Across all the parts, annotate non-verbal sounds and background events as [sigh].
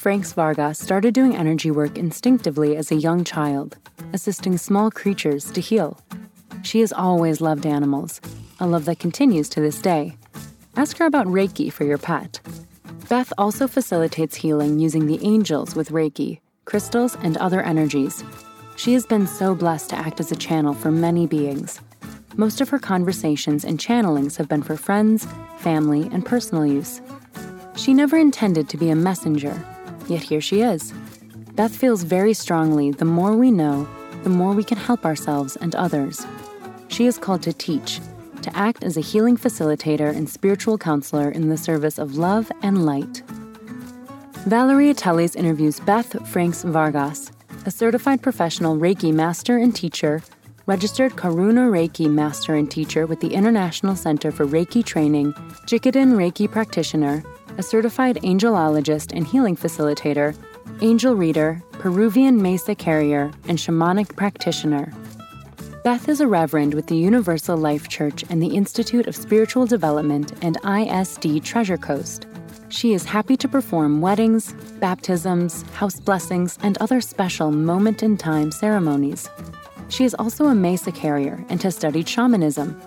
Franks Vargas started doing energy work instinctively as a young child, assisting small creatures to heal. She has always loved animals, a love that continues to this day. Ask her about Reiki for your pet. Beth also facilitates healing using the angels with Reiki, crystals, and other energies. She has been so blessed to act as a channel for many beings. Most of her conversations and channelings have been for friends, family, and personal use. She never intended to be a messenger, yet here she is. Beth feels very strongly the more we know, the more we can help ourselves and others. She is called to teach, to act as a healing facilitator and spiritual counselor in the service of love and light. Valeria Teles interviews Beth Franks Vargas, a certified professional Reiki master and teacher, registered Karuna Reiki master and teacher with the International Center for Reiki Training, Jikiden Reiki practitioner, a certified angelologist and healing facilitator, angel reader, Peruvian mesa carrier, and shamanic practitioner. Beth is a reverend with the Universal Life Church and the Institute of Spiritual Development and ISD Treasure Coast. She is happy to perform weddings, baptisms, house blessings, and other special moment in time ceremonies. She is also a mesa carrier and has studied shamanism.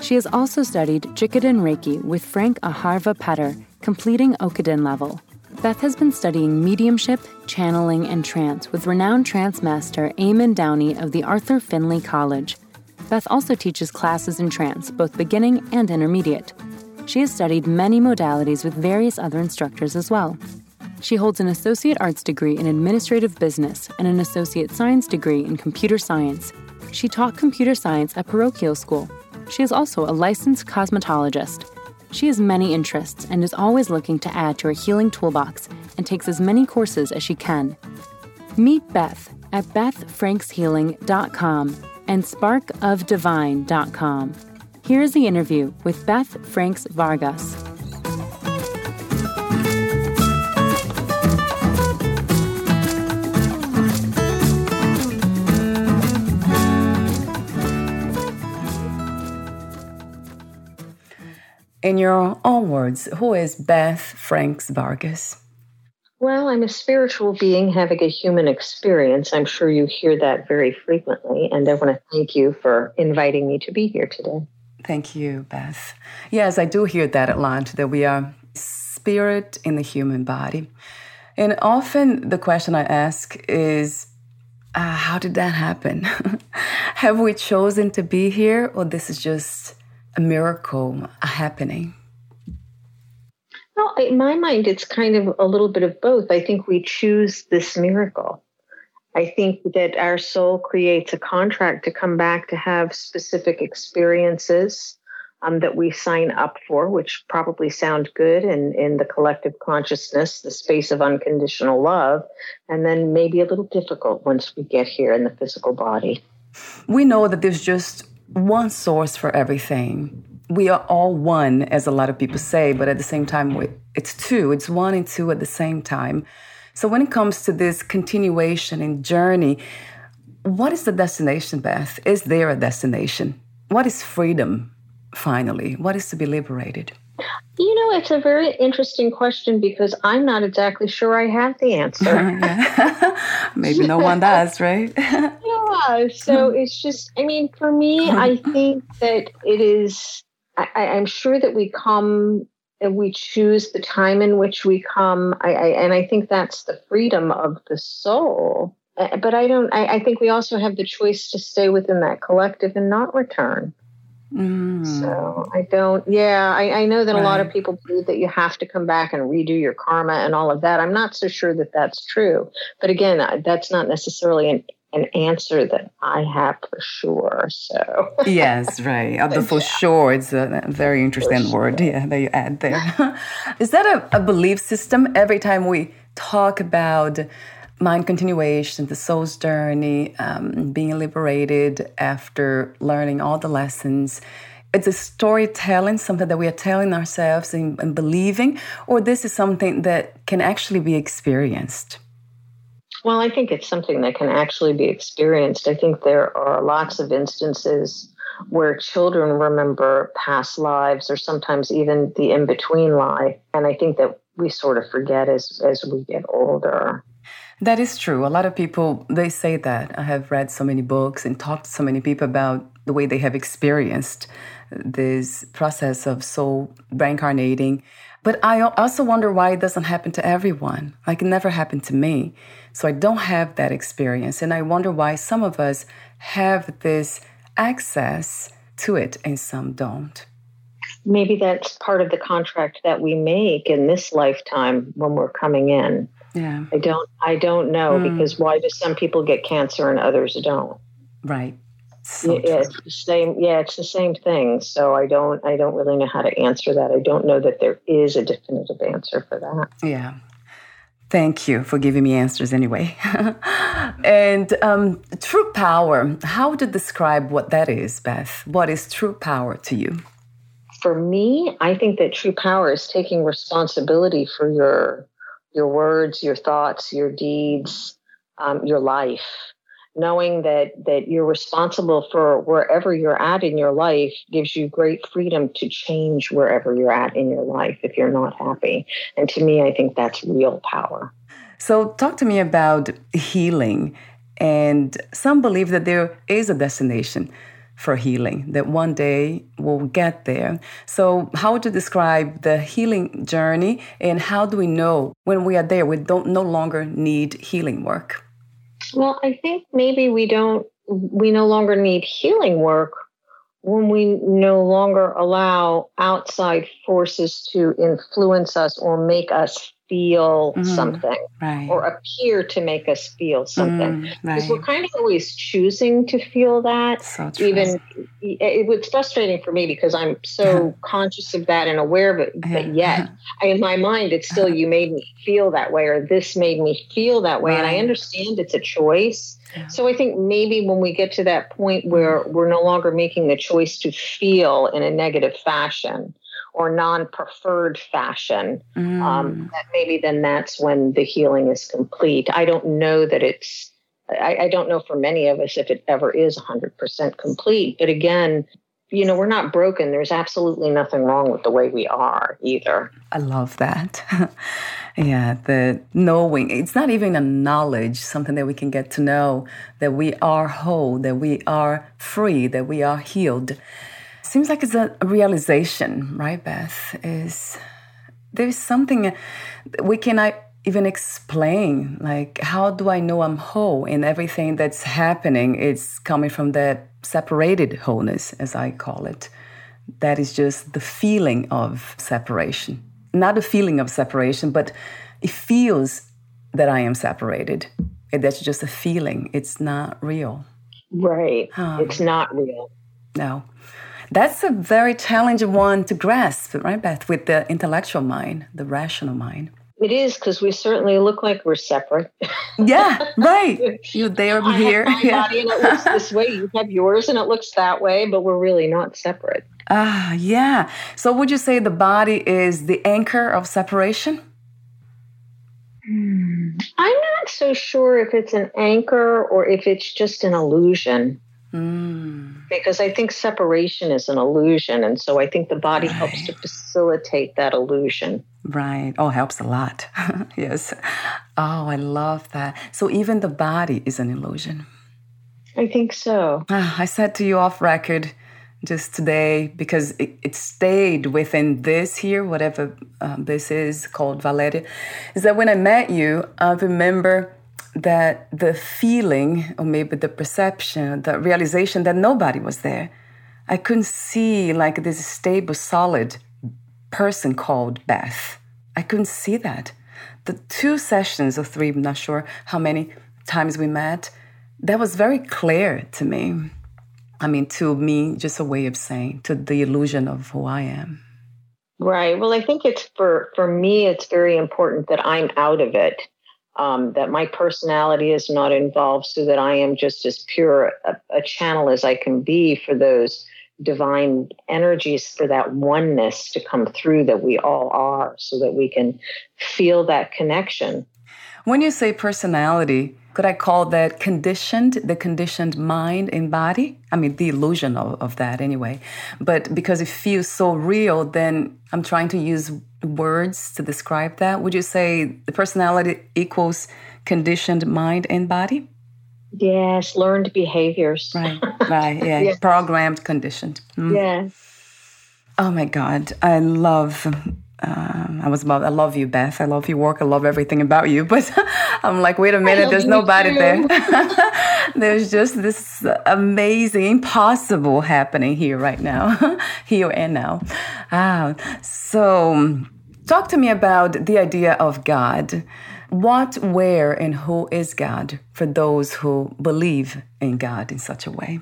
She has also studied Jikiden Reiki with Frank Ajarva Petter completing Okiden level. Beth has been studying mediumship, channeling, and trance with renowned trance master Eamonn Downey of the Arthur Findlay College. Beth also teaches classes in trance, both beginning and intermediate. She has studied many modalities with various other instructors as well. She holds an Associate Arts degree in Administrative Business and an Associate Science degree in Computer Science. She taught computer science at parochial school. She is also a licensed cosmetologist she has many interests and is always looking to add to her healing toolbox and takes as many courses as she can. Meet Beth at bethfrankshealing.com and sparkofdivine.com. Here is the interview with Beth Franks Vargas. In your own words, who is Beth Franks Vargas? Well, I'm a spiritual being having a human experience. I'm sure you hear that very frequently. And I want to thank you for inviting me to be here today. Thank you, Beth. Yes, I do hear that a lot that we are spirit in the human body. And often the question I ask is, uh, how did that happen? [laughs] Have we chosen to be here, or this is just a miracle happening? Well, in my mind, it's kind of a little bit of both. I think we choose this miracle. I think that our soul creates a contract to come back to have specific experiences um, that we sign up for, which probably sound good in, in the collective consciousness, the space of unconditional love, and then maybe a little difficult once we get here in the physical body. We know that there's just one source for everything. We are all one, as a lot of people say, but at the same time, it's two. It's one and two at the same time. So when it comes to this continuation and journey, what is the destination, Beth? Is there a destination? What is freedom, finally? What is to be liberated? You know, it's a very interesting question because I'm not exactly sure I have the answer. [laughs] [laughs] Maybe no one does, right? [laughs] yeah. So it's just, I mean, for me, I [laughs] think that it is, I, I'm sure that we come and we choose the time in which we come. I, I, and I think that's the freedom of the soul. Uh, but I don't. I, I, think we also have the choice to stay within that collective and not return. Mm. So I don't. Yeah, I, I know that right. a lot of people believe that you have to come back and redo your karma and all of that. I'm not so sure that that's true. But again, that's not necessarily an an answer that I have for sure. So yes, right. The [laughs] for sure, it's a very interesting sure. word. Yeah, that you add there. [laughs] Is that a, a belief system? Every time we talk about mind continuation, the soul's journey, um, being liberated after learning all the lessons. It's a storytelling, something that we are telling ourselves and, and believing, or this is something that can actually be experienced. Well, I think it's something that can actually be experienced. I think there are lots of instances where children remember past lives or sometimes even the in between life. And I think that we sort of forget as, as we get older. That is true. A lot of people they say that. I have read so many books and talked to so many people about the way they have experienced this process of soul reincarnating. But I also wonder why it doesn't happen to everyone. Like it never happened to me. So I don't have that experience. And I wonder why some of us have this access to it and some don't. Maybe that's part of the contract that we make in this lifetime when we're coming in. Yeah. I don't I don't know mm. because why do some people get cancer and others don't? Right. So yeah, it's the same yeah, it's the same thing. So I don't I don't really know how to answer that. I don't know that there is a definitive answer for that. Yeah. Thank you for giving me answers anyway. [laughs] and um, true power, how would you describe what that is, Beth? What is true power to you? For me, I think that true power is taking responsibility for your your words, your thoughts, your deeds, um, your life. Knowing that that you're responsible for wherever you're at in your life gives you great freedom to change wherever you're at in your life if you're not happy. And to me, I think that's real power. So, talk to me about healing. And some believe that there is a destination for healing, that one day we'll get there. So, how would you describe the healing journey and how do we know when we are there we don't no longer need healing work? Well, I think maybe we don't we no longer need healing work when we no longer allow outside forces to influence us or make us feel mm, something right. or appear to make us feel something mm, because mm, right. we're kind of always choosing to feel that so even it, was frustrating for me because i'm so conscious of that and aware of it but yet [laughs] in my mind it's still you made me feel that way or this made me feel that way right. and i understand it's a choice yeah. so i think maybe when we get to that point where mm. we're no longer making the choice to feel in a negative fashion or non-preferred fashion, um, mm. um, that maybe then that's when the healing is complete. I don't know that it's. I, I don't know for many of us if it ever is 100% complete. But again, you know, we're not broken. There's absolutely nothing wrong with the way we are either. I love that. [laughs] yeah, the knowing, it's not even a knowledge, something that we can get to know that we are whole, that we are free, that we are healed seems like it's a realization, right, Beth? Is there's something we cannot even explain. Like, how do I know I'm whole? And everything that's happening is coming from that separated wholeness, as I call it. That is just the feeling of separation. Not the feeling of separation, but it feels that I am separated. And that's just a feeling. It's not real. Right. It's not real. No. That's a very challenging one to grasp, right, Beth, with the intellectual mind, the rational mind. It is because we certainly look like we're separate. yeah, right. [laughs] You there, I'm here. my yeah. body and it looks this way. You have yours and it looks that way, but we're really not separate. Ah, yeah. So would you say the body is the anchor of separation? Hmm. I'm not so sure if it's an anchor or if it's just an illusion. Mm. Because I think separation is an illusion. And so I think the body right. helps to facilitate that illusion. Right. Oh, helps a lot. [laughs] yes. Oh, I love that. So even the body is an illusion. I think so. Ah, I said to you off record just today because it, it stayed within this here, whatever um, this is called Valeria, is that when I met you, I remember that the feeling, or maybe the perception, the realization that nobody was there. I couldn't see like this stable, solid person called Beth. I couldn't see that. The two sessions or three, I'm not sure how many times we met, that was very clear to me. I mean, to me, just a way of saying to the illusion of who I am. Right. Well, I think it's for for me, it's very important that I'm out of it. Um, that my personality is not involved, so that I am just as pure a, a channel as I can be for those divine energies, for that oneness to come through that we all are, so that we can feel that connection. When you say personality, could I call that conditioned, the conditioned mind and body? I mean, the illusion of, of that anyway. But because it feels so real, then I'm trying to use words to describe that. Would you say the personality equals conditioned mind and body? Yes, learned behaviors. Right, [laughs] right, yeah. yes. Programmed, conditioned. Mm. Yeah. Oh my God, I love um, I was about, I love you, Beth. I love your work. I love everything about you. [laughs] But I'm like, wait a minute, there's nobody too. there. [laughs] [laughs] there's just this amazing, impossible happening here right now, here and now. Ah, so talk to me about the idea of God. What, where, and who is God for those who believe in God in such a way?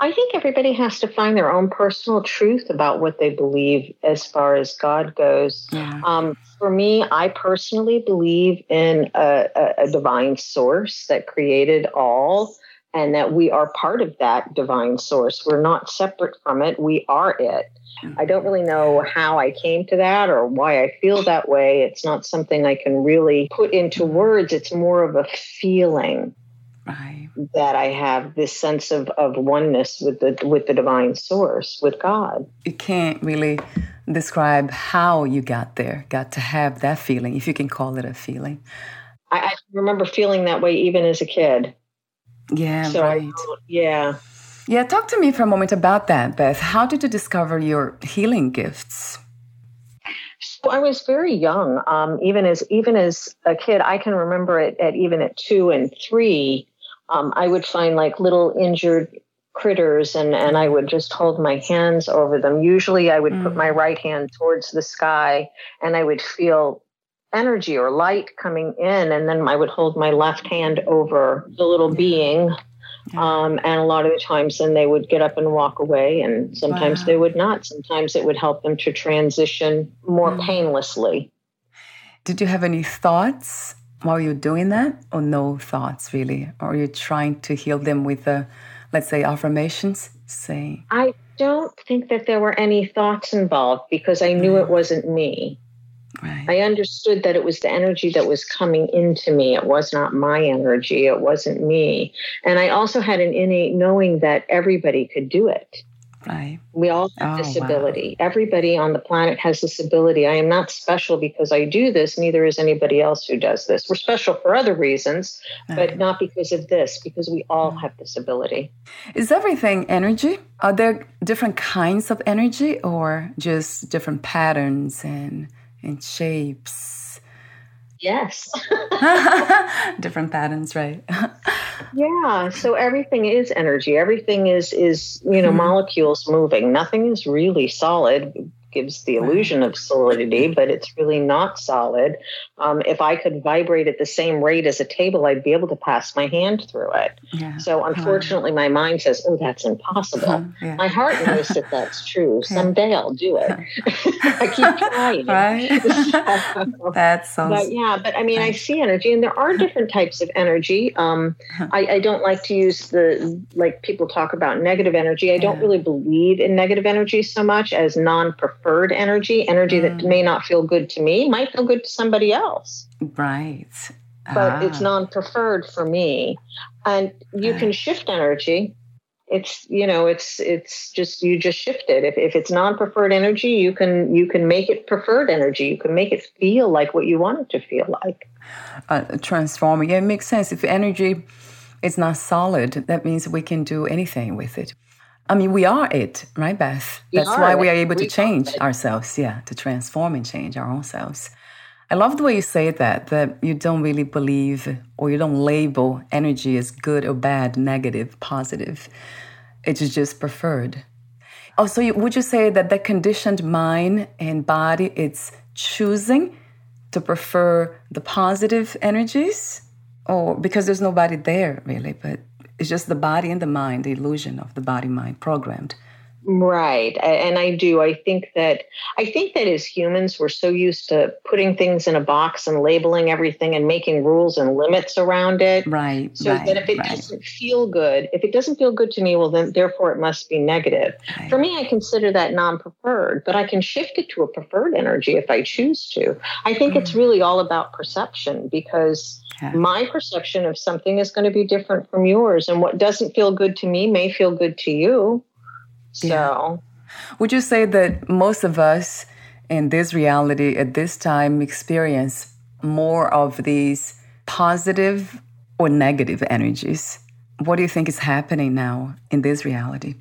I think everybody has to find their own personal truth about what they believe as far as God goes. Yeah. Um, for me, I personally believe in a, a, a divine source that created all and that we are part of that divine source. We're not separate from it, we are it. I don't really know how I came to that or why I feel that way. It's not something I can really put into words. It's more of a feeling. Right. That I have this sense of, of oneness with the with the divine source, with God. You can't really describe how you got there, got to have that feeling, if you can call it a feeling. I, I remember feeling that way even as a kid. Yeah, so right. I, yeah. Yeah, talk to me for a moment about that, Beth. How did you discover your healing gifts? So I was very young. Um, even as even as a kid, I can remember it at even at two and three um, I would find like little injured critters and, and I would just hold my hands over them. Usually I would mm. put my right hand towards the sky and I would feel energy or light coming in. And then I would hold my left hand over the little being. Um, and a lot of the times then they would get up and walk away and sometimes wow. they would not. Sometimes it would help them to transition more mm. painlessly. Did you have any thoughts while you're doing that, or no thoughts really? Or are you trying to heal them with, uh, let's say, affirmations? Say, I don't think that there were any thoughts involved because I knew it wasn't me. Right. I understood that it was the energy that was coming into me. It was not my energy. It wasn't me. And I also had an innate knowing that everybody could do it. Right. We all have oh, this ability. Wow. Everybody on the planet has this ability. I am not special because I do this, neither is anybody else who does this. We're special for other reasons, right. but not because of this, because we all mm. have this ability. Is everything energy? Are there different kinds of energy or just different patterns and, and shapes? Yes. [laughs] [laughs] Different patterns, right? [laughs] yeah. So everything is energy. Everything is is you know mm-hmm. molecules moving. Nothing is really solid gives the illusion of solidity, but it's really not solid. Um, if I could vibrate at the same rate as a table, I'd be able to pass my hand through it. Yeah. So unfortunately, my mind says, "Oh, that's impossible." Uh-huh. Yeah. My heart knows that that's true. [laughs] Someday I'll do it. [laughs] I keep trying. Right. [laughs] that's so. But yeah, but I mean, I see energy, and there are different types of energy. Um. I, I, don't like to use the like people talk about negative energy. I don't really believe in negative energy so much as non-preferred preferred energy, energy mm. that may not feel good to me, might feel good to somebody else. Right. But ah. it's non preferred for me. And you can shift energy. It's you know it's it's just you just shift it. If, if it's non preferred energy, you can you can make it preferred energy. You can make it feel like what you want it to feel like. Uh, transforming yeah, it makes sense. If energy is not solid, that means we can do anything with it. I mean, we are it, right, Beth? That's why we are able to change ourselves, yeah, to transform and change our own selves. I love the way you say that, that you don't really believe or you don't label energy as good or bad, negative, positive. It's just preferred. Oh, so you, would you say that the conditioned mind and body, it's choosing to prefer the positive energies? Or because there's nobody there really, but it's just the body and the mind, the illusion of the body mind programmed. Right. And I do. I think that I think that as humans we're so used to putting things in a box and labeling everything and making rules and limits around it. Right. So right, that if it right. doesn't feel good, if it doesn't feel good to me, well then therefore it must be negative. Right. For me I consider that non-preferred, but I can shift it to a preferred energy if I choose to. I think mm. it's really all about perception because yeah. my perception of something is going to be different from yours and what doesn't feel good to me may feel good to you. So, yeah. would you say that most of us in this reality at this time experience more of these positive or negative energies? What do you think is happening now in this reality?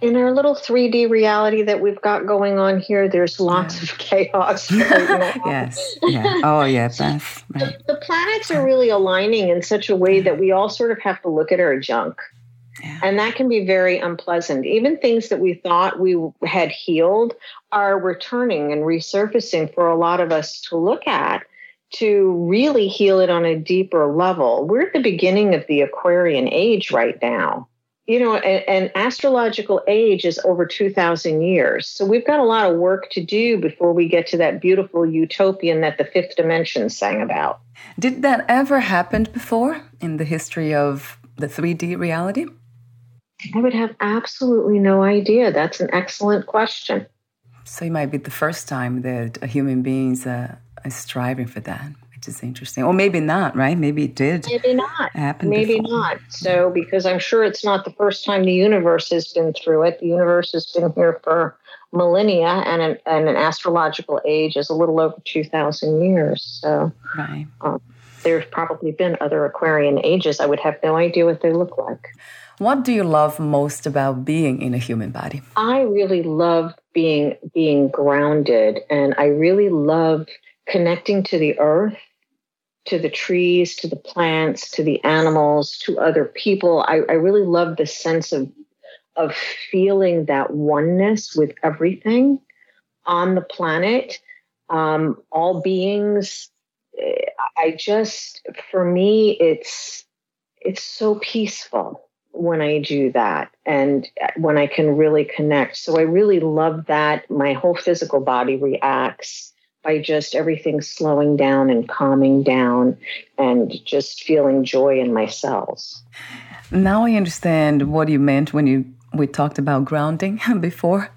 In our little 3D reality that we've got going on here, there's lots yeah. of chaos. [laughs] yes. Yeah. Oh, yeah, Beth. Right. The, the planets are really aligning in such a way that we all sort of have to look at our junk yeah. And that can be very unpleasant. Even things that we thought we had healed are returning and resurfacing for a lot of us to look at to really heal it on a deeper level. We're at the beginning of the Aquarian age right now. You know, an, astrological age is over 2,000 years. So we've got a lot of work to do before we get to that beautiful utopian that the fifth dimension sang about. Did that ever happen before in the history of the 3D reality? I would have absolutely no idea. That's an excellent question. So it might be the first time that a human beings uh, is striving for that, which is interesting. Or maybe not, right? Maybe it did. Maybe not. Happen maybe before. not. So because I'm sure it's not the first time the universe has been through it. The universe has been here for millennia, and an, and an astrological age is a little over two thousand years. So right. Um, there's probably been other Aquarian ages. I would have no idea what they look like. What do you love most about being in a human body? I really love being being grounded and I really love connecting to the earth, to the trees, to the plants, to the animals, to other people. I, I really love the sense of of feeling that oneness with everything on the planet, um, all beings. I just, for me, it's it's so peaceful when I do that and when I can really connect. So I really love that. My whole physical body reacts by just everything slowing down and calming down and just feeling joy in my cells. Now I understand what you meant when you we talked about grounding [laughs] before.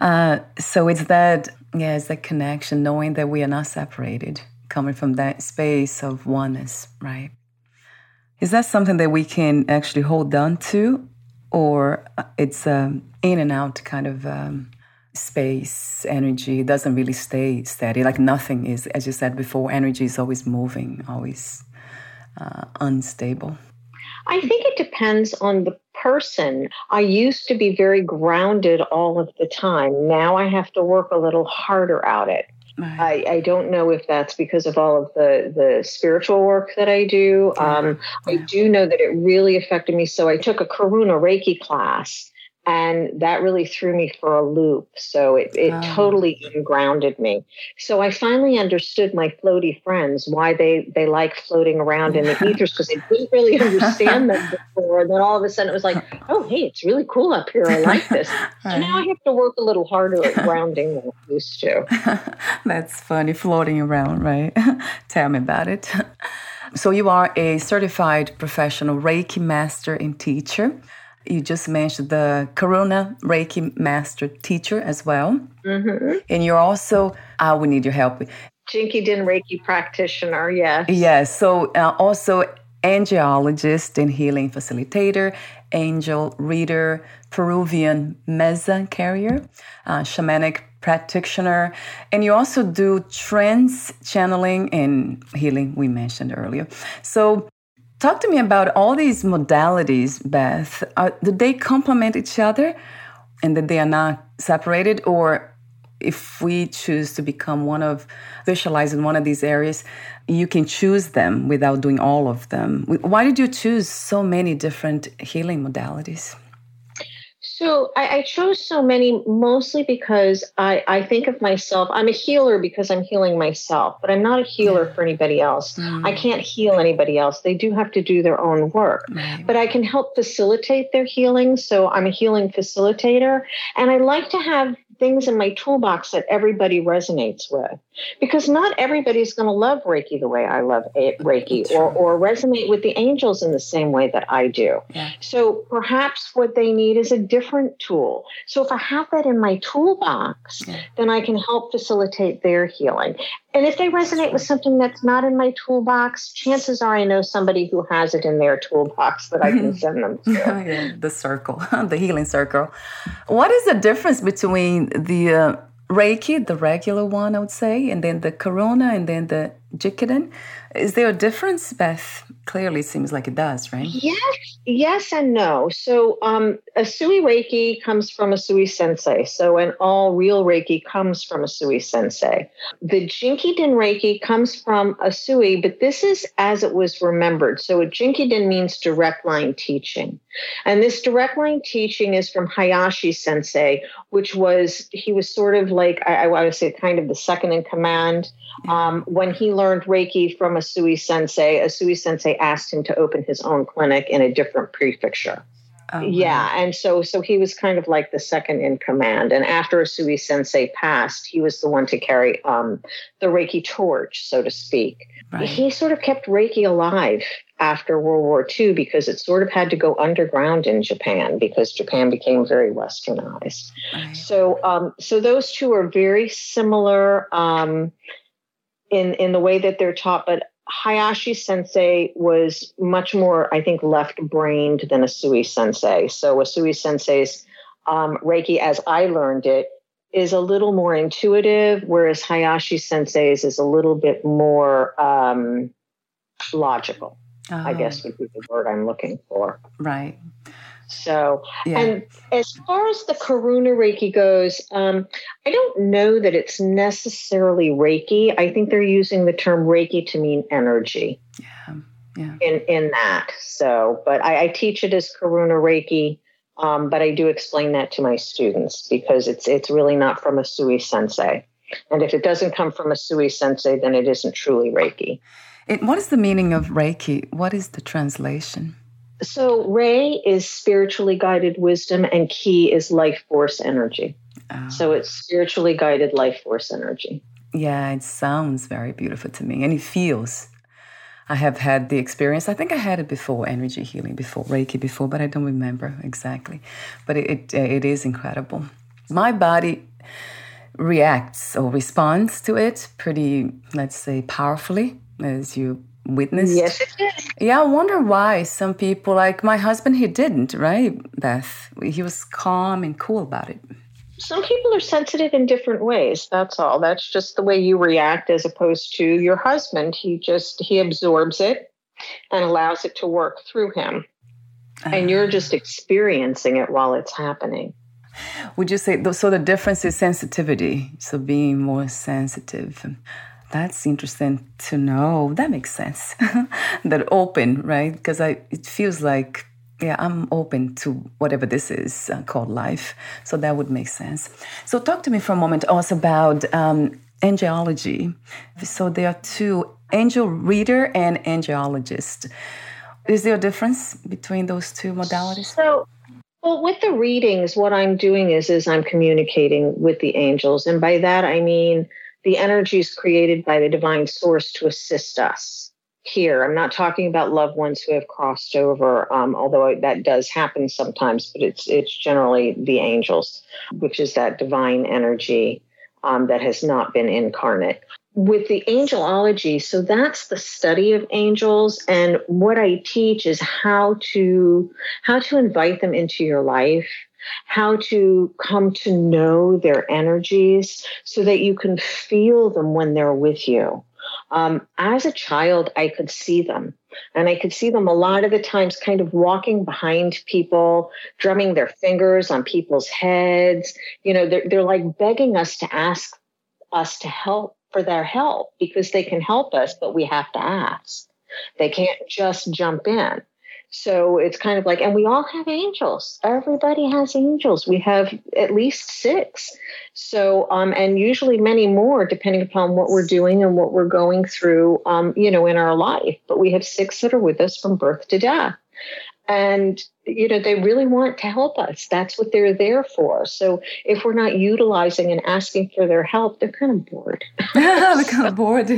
Uh, so it's that yeah, it's that connection, knowing that we are not separated, coming from that space of oneness, right? Is that something that we can actually hold on to, or uh, it's um, in and out kind of um, space energy? It doesn't really stay steady. Like nothing is, as you said before, energy is always moving, always uh, unstable. I think it depends on the person. I used to be very grounded all of the time. Now I have to work a little harder at it. Right. I, I, don't know if that's because of all of the, the spiritual work that I do. Um, I do know that it really affected me. So I took a Karuna Reiki class and that really threw me for a loop. So it, it oh. totally grounded me. So I finally understood my floaty friends why they they like floating around in the [laughs] ethers because I didn't really understand them [laughs] before. And then all of a sudden it was like, oh hey, it's really cool up here. I like this. right. So now I have to work a little harder at [laughs] grounding than I used to. That's funny, floating around, right? Tell me about it. So you are a certified professional Reiki master and teacher. You just mentioned the Karuna Reiki Master Teacher as well. Mm-hmm. And you're also, I uh, would need your help. Jikiden Reiki practitioner, yes. Yes. So uh, also angelologist and healing facilitator, angel reader, Peruvian mesa carrier, uh, shamanic practitioner, and you also do trance channeling and healing we mentioned earlier. So Talk to me about all these modalities, Beth. Uh, do they complement each other and that they are not separated? Or if we choose to become one of, visualize in one of these areas, you can choose them without doing all of them. Why did you choose so many different healing modalities? So I, I, chose so many mostly because I, I think of myself, I'm a healer because I'm healing myself, but I'm not a healer for anybody else. Mm. I can't heal anybody else. They do have to do their own work, right. but I can help facilitate their healing. So I'm a healing facilitator. And I like to have things in my toolbox that everybody resonates with because not everybody's going to love reiki the way i love reiki or, or resonate with the angels in the same way that i do yeah. so perhaps what they need is a different tool so if i have that in my toolbox yeah. then i can help facilitate their healing and if they resonate with something that's not in my toolbox, chances are I know somebody who has it in their toolbox that I can [laughs] send them to. yeah, the circle, [laughs] the healing circle. What is the difference between the uh, Reiki, the regular one, I would say, and then the Karuna, and then the Jikiden? Is there a difference, Beth? Clearly, seems like it does, right? Yes, yes, and no. So, um, Usui Reiki comes from Usui Sensei. So, and all real Reiki comes from Usui Sensei. The Jikiden Reiki comes from Usui, but this is as it was remembered. So, a Jikiden means direct line teaching. And this direct line teaching is from Hayashi Sensei, which was, he was sort of like, I, I would say, kind of the second in command. Um, when he learned Reiki from Usui Sensei, Usui Sensei asked him to open his own clinic in a different prefecture. Oh, wow. Yeah, and so so he was kind of like the second in command. And after Usui Sensei passed, he was the one to carry um, the Reiki torch, so to speak. Right. He sort of kept Reiki alive after World War II because it sort of had to go underground in Japan because Japan became very westernized. Right. So um, so those two are very similar. Um, in in the way that they're taught, but Hayashi Sensei was much more, I think, left brained than Usui Sensei. So Usui Sensei's um, Reiki, as I learned it, is a little more intuitive, whereas Hayashi Sensei's is a little bit more um, logical. Oh. I guess would be the word I'm looking for. Right. So, yeah. and as far as the Karuna Reiki goes, um, I don't know that it's necessarily Reiki. I think they're using the term Reiki to mean energy. Yeah. Yeah. In in that. So, but I, I teach it as Karuna Reiki. Um, but I do explain that to my students because it's it's really not from Usui Sensei. And if it doesn't come from Usui Sensei, then it isn't truly Reiki. It, what is the meaning of Reiki? What is the translation? So, Rei is spiritually guided wisdom, and Ki is life force energy. Oh. So, it's spiritually guided life force energy. Yeah, it sounds very beautiful to me, and it feels. I have had the experience. I think I had it before, energy healing before, Reiki before, but I don't remember exactly. But it, it, it is incredible. My body reacts or responds to it pretty, let's say, powerfully, as you witnessed. Yes, it did. Yeah, I wonder why some people, like my husband, he didn't, right, Beth? He was calm and cool about it. Some people are sensitive in different ways. That's all. That's just the way you react as opposed to your husband. He just, he absorbs it and allows it to work through him. Uh, and you're just experiencing it while it's happening. Would you say so? The difference is sensitivity. So being more sensitive. That's interesting to know. That makes sense. [laughs] that open, right? Because I it feels like yeah, I'm open to whatever this is uh, called life. So that would make sense. So talk to me for a moment also about um, angelology. So there are two angel reader and angelologist. Is there a difference between those two modalities? So well, with the readings, what I'm doing is is I'm communicating with the angels, and by that I mean the energies created by the divine source to assist us here. I'm not talking about loved ones who have crossed over, um, although that does happen sometimes, but it's it's generally the angels, which is that divine energy um, that has not been incarnate. With the angelology, so that's the study of angels, and what I teach is how to how to invite them into your life how to come to know their energies so that you can feel them when they're with you. Um, as a child, I could see them. And I could see them a lot of the times kind of walking behind people, drumming their fingers on people's heads. You know, they're, they're like begging us to ask us to help for their help because they can help us, but we have to ask. They can't just jump in. So it's kind of like, and we all have angels. Everybody has angels. We have at least six. So, um, and usually many more, depending upon what we're doing and what we're going through, um, you know, in our life. But we have six that are with us from birth to death and you know they really want to help us. That's what they're there for. So if we're not utilizing and asking for their help they're kind of bored. [laughs] [laughs] They're kind of bored.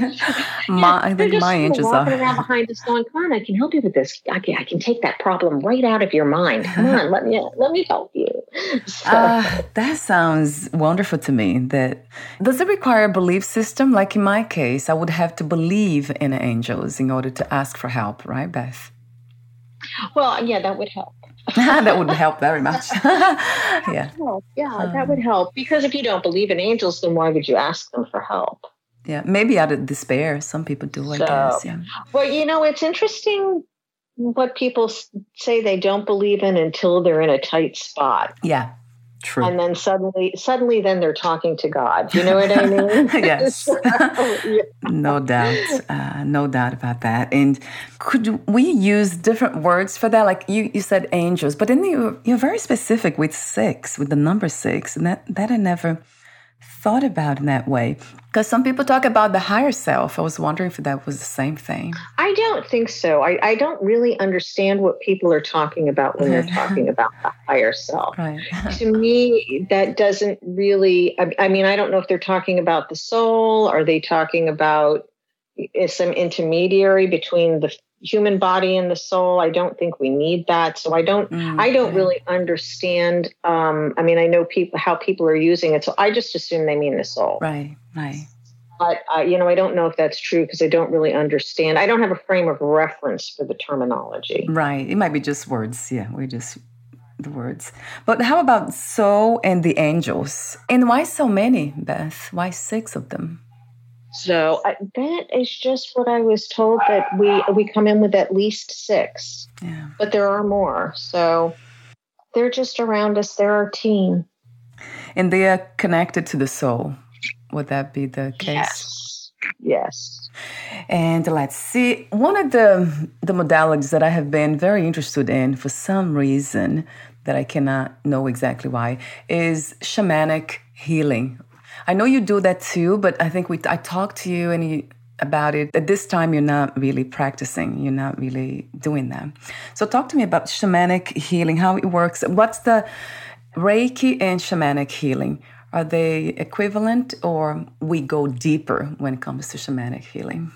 My, i think my angels walking are. around behind us going come on i can help you with this. I can, I can take that problem right out of your mind. Come on let me let me help you. [laughs] So. uh, that sounds wonderful to me that does it require a belief system? Like in my case i would have to believe in angels in order to ask for help right beth well, yeah, that would help. [laughs] that would help very much. [laughs] [laughs] yeah. Yeah, um, that would help. Because if you don't believe in angels, then why would you ask them for help? Yeah, maybe out of despair. Some people do, I so, guess. Yeah. Well, you know, it's interesting what people say they don't believe in until they're in a tight spot. Yeah. True. And then suddenly, suddenly, then they're talking to God. You know what I mean? [laughs] [laughs] yes. so, yeah. No doubt. Uh, no doubt about that. And could we use different words for that? Like you, you said angels, but then you, you're very specific with six, with the number six. And that, that I never thought about in that way. Because some people talk about the higher self. I was wondering if that was the same thing. I don't think so. I, I don't really understand what people are talking about when they're [laughs] talking about the higher self. Right. [laughs] to me, that doesn't really, I, I mean, I don't know if they're talking about the soul. Are they talking about eh, some intermediary between the human body and the soul i don't think we need that. So i don't mm, i don't really understand um i mean i know people how people are using it so i just assume they mean the soul. Right right. But uh, you know i don't know if that's true because i don't really understand. I don't have a frame of reference for the terminology. Right it might be just words yeah we just the words. But how about so and the angels? And why so many beth? Why six of them so uh, that is just what I was told that we we come in with at least six, yeah. but there are more. So they're just around us. They're our team, and they are connected to the soul. Would that be the case? Yes. Yes. And let's see. One of the the modalities that I have been very interested in for some reason that I cannot know exactly why is shamanic healing I know you do that too, but I think we I talked to you and you about it. At this time, you're not really practicing. You're not really doing that. So talk to me about shamanic healing, how it works. What's the Reiki and shamanic healing? Are they equivalent or we go deeper when it comes to shamanic healing?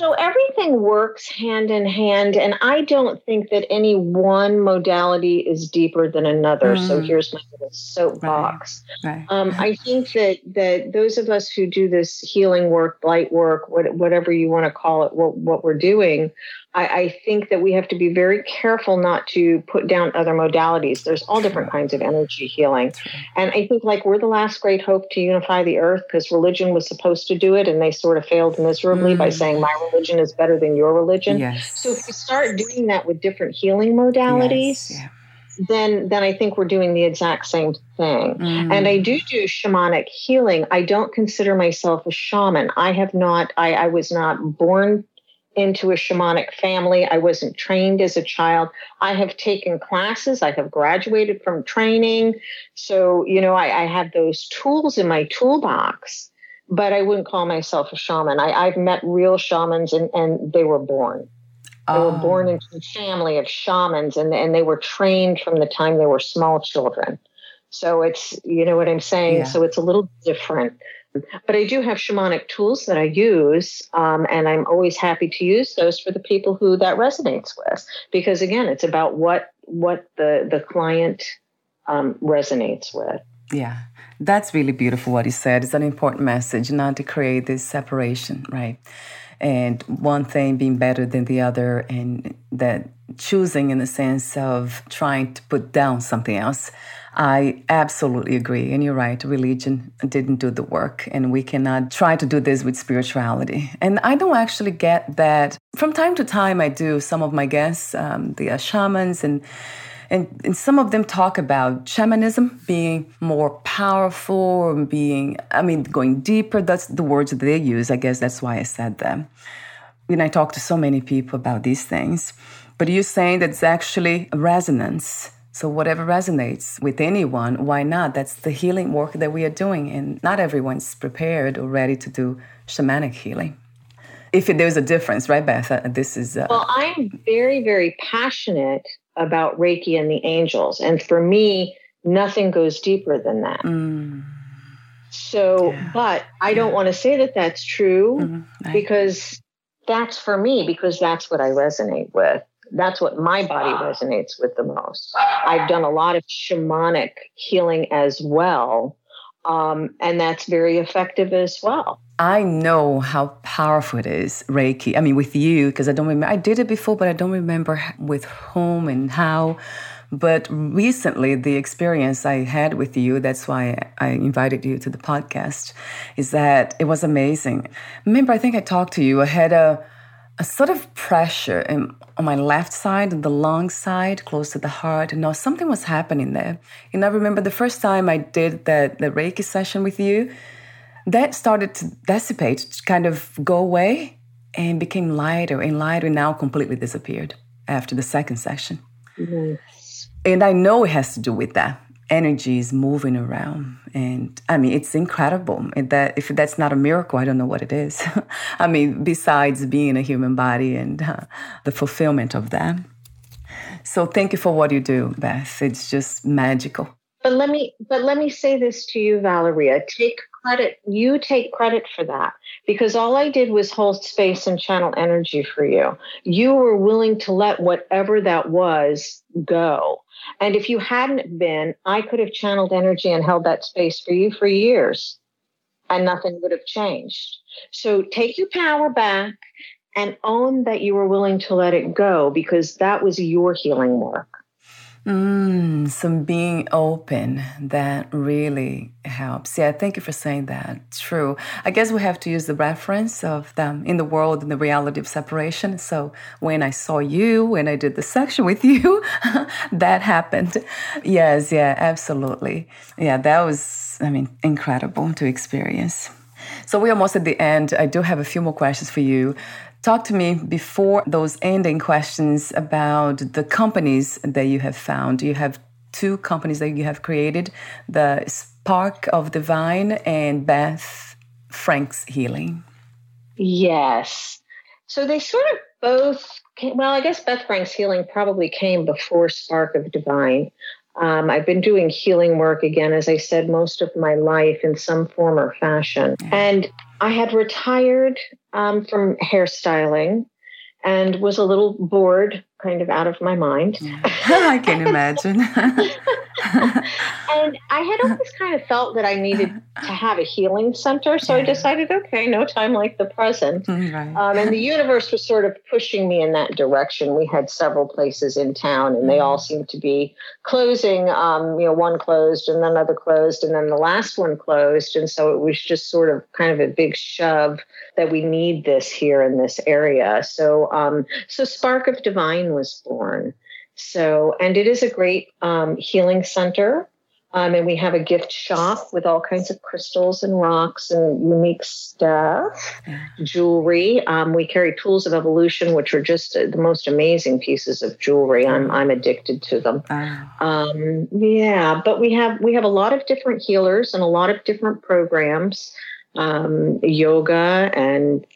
So everything works hand in hand, and I don't think that any one modality is deeper than another. Mm. So here's my little soapbox. Right. Right. Um, I [laughs] think that that those of us who do this healing work, light work, what, whatever you want to call it, what, what we're doing, I, I, think that we have to be very careful not to put down other modalities. There's all different kinds of energy healing. And I think like we're the last great hope to unify the earth because religion was supposed to do it and they sort of failed miserably mm. by saying my religion is better than your religion. Yes. So if we start doing that with different healing modalities, yes. yeah. then then I think we're doing the exact same thing. Mm. And I do do shamanic healing. I don't consider myself a shaman. I have not I, I was not born into a shamanic family. I wasn't trained as a child. I have taken classes. I have graduated from training. So, you know, I, I have those tools in my toolbox, but I wouldn't call myself a shaman. I, have met real shamans and, and they were born. They were oh. born oh. into a family of shamans and, and they were trained from the time they were small children. So it's, you know what I'm saying? Yeah. So it's a little different. But I do have shamanic tools that I use, um, and I'm always happy to use those for the people who that resonates with. Because again, it's about what what the the client um, resonates with. Yeah, that's really beautiful. What he said It's an important message, not to create this separation, right? And one thing being better than the other, and that choosing in the sense of trying to put down something else. I absolutely agree. And you're right, religion didn't do the work, and we cannot try to do this with spirituality. And I don't actually get that. From time to time, I do. Some of my guests, um, the uh, shamans, and, and, and some of them talk about shamanism being more powerful, being, I mean, going deeper. That's the words that they use. I guess that's why I said them. And I talk to so many people about these things. But you're saying that it's actually a resonance so, whatever resonates with anyone, why not? That's the healing work that we are doing. And not everyone's prepared or ready to do shamanic healing. If there's a difference, right, Beth? This is. Uh... Well, I'm very, very passionate about Reiki and the angels. And for me, nothing goes deeper than that. Mm. So, yeah. but I don't want to say that that's true mm, because that's for me, because that's what I resonate with that's what my body resonates with the most. I've done a lot of shamanic healing as well. Um, and that's very effective as well. I know how powerful it is, Reiki. I mean, with you, because I don't remember, I did it before, but I don't remember with whom and how. But recently, the experience I had with you, that's why I invited you to the podcast, is that it was amazing. Remember, I think I talked to you. I had a, a sort of pressure in, on my left side, the lung side, close to the heart. No, something was happening there. And I remember the first time I did the, the Reiki session with you, that started to dissipate, to kind of go away and became lighter and lighter and now completely disappeared after the second session. Yes. And I know it has to do with that energy is moving around. And i mean it's incredible. And that if that's not a miracle i don't know what it is. [laughs] I mean besides being a human body and uh, the fulfillment of that. So thank you for what you do beth. It's just magical. But let me but let me say this to you valeria. Take credit you take credit for that. Because all i did was hold space and channel energy for you. You were willing to let whatever that was go and if you hadn't been, I could have channeled energy and held that space for you for years and nothing would have changed. So take your power back and own that you were willing to let it go because that was your healing work. Mm, some being open that really helps. Yeah, thank you for saying that. True. I guess we have to use the reference of them in the world and the reality of separation. So when I saw you, when I did the section with [laughs] you, that happened. Yes, yeah, absolutely. Yeah, that was, I mean, incredible to experience. So we're almost at the end. I do have a few more questions for you. Talk to me before those ending questions about the companies that you have found. You have two companies that you have created the Spark of Divine and Beth Franks Healing. Yes. So they sort of both came, well, I guess Beth Franks Healing probably came before Spark of Divine. Um, I've been doing healing work again, as I said, most of my life in some form or fashion. And I had retired um, from hairstyling and was a little bored, kind of out of my mind. [laughs] I can imagine. [laughs] and I had always kind of felt that I needed to have a healing center. So. I decided, okay, no time like the present. Mm, right. Um, and the universe was sort of pushing me in that direction. We had several places in town, and they all mm. seemed to be closing. Um, you know, one closed, and then another closed, and then the last one closed. And so it was just sort of kind of a big shove that we need this here in this area. So, um, so Spark of Divine was born. So, and it is a great um, healing center. Um, and we have a gift shop with all kinds of crystals and rocks and unique stuff, jewelry. Um, we carry tools of evolution, which are just uh, the most amazing pieces of jewelry. I'm I'm addicted to them. Um, yeah, but we have we have a lot of different healers and a lot of different programs, um, yoga and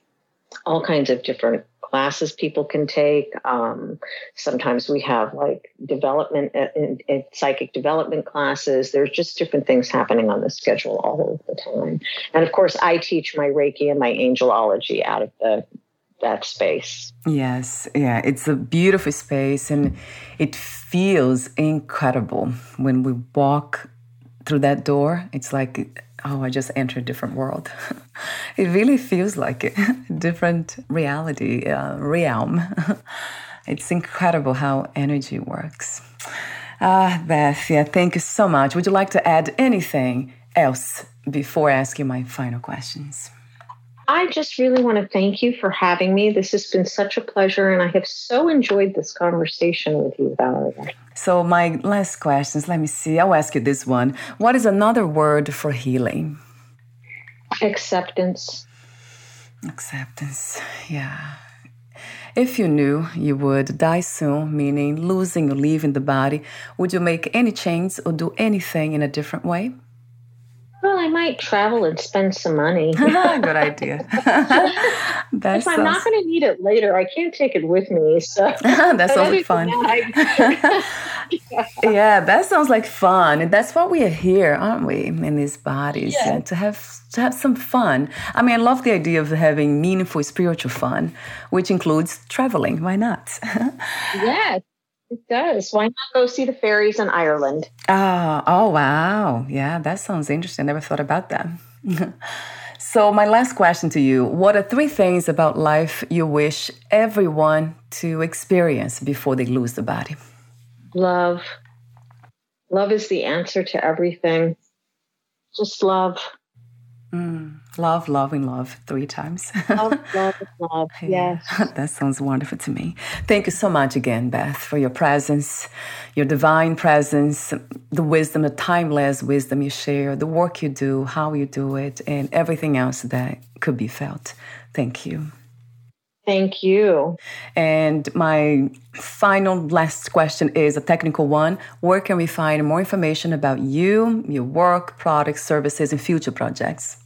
all kinds of different classes people can take. Um, sometimes we have like development, uh, in, in psychic development classes. There's just different things happening on the schedule all of the time. And of course, I teach my Reiki and my angelology out of the that space. Yes, yeah, it's a beautiful space and it feels incredible when we walk through that door. It's like oh, I just entered a different world. [laughs] it really feels like it, [laughs] different reality, uh, realm. [laughs] it's incredible how energy works. Ah, Beth, yeah, thank you so much. Would you like to add anything else before asking my final questions? I just really want to thank you for having me. This has been such a pleasure, and I have so enjoyed this conversation with you, Valerie. So, my last questions, let me see. I'll ask you this one. What is another word for healing? Acceptance. Acceptance, yeah. If you knew you would die soon, meaning losing or leaving the body, would you make any change or do anything in a different way? Well, I might travel and spend some money. [laughs] Good idea. [laughs] if I'm not going to need it later, I can't take it with me. So [laughs] that sounds like fun. That, yeah. yeah, that sounds like fun, and that's what we are here, aren't we? In these bodies, yeah. to have to have some fun. I mean, I love the idea of having meaningful spiritual fun, which includes traveling. Why not? yeah, it does. Why not go see the fairies in Ireland? Oh, oh wow. Yeah, that sounds interesting. Never thought about that. [laughs] so, my last question to you What are three things about life you wish everyone to experience before they lose the body? Love. Love is the answer to everything. Just love. Mm, love, love, and love three times. love, love, [laughs] love. Yes. that sounds wonderful to me. Thank you so much again, Beth, for your presence, your divine presence, the wisdom, the timeless wisdom you share, the work you do, how you do it, and everything else that could be felt. Thank you. Thank you. And my final last question is a technical one. Where can we find more information about you, your work, products, services, and future projects?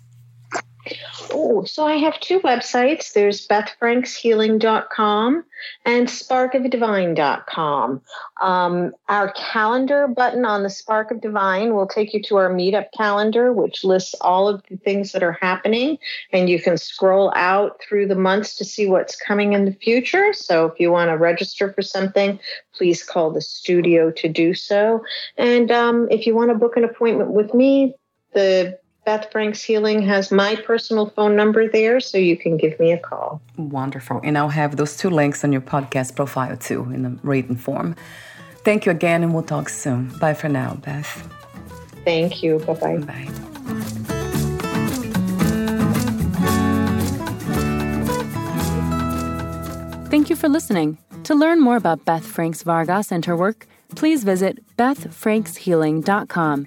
Oh, so I have two websites. There's bethfrankshealing.com and sparkofdivine.com. Um, our calendar button on the Spark of Divine will take you to our meetup calendar, which lists all of the things that are happening. And you can scroll out through the months to see what's coming in the future. So if you want to register for something, please call the studio to do so. And um, if you want to book an appointment with me, the Beth Franks Healing has my personal phone number there, so you can give me a call. Wonderful. And I'll have those two links on your podcast profile too in the written form. Thank you again, and we'll talk soon. Bye for now, Beth. Thank you. Bye-bye. Bye. Thank you for listening. To learn more about Beth Franks Vargas and her work, please visit bethfrankshealing.com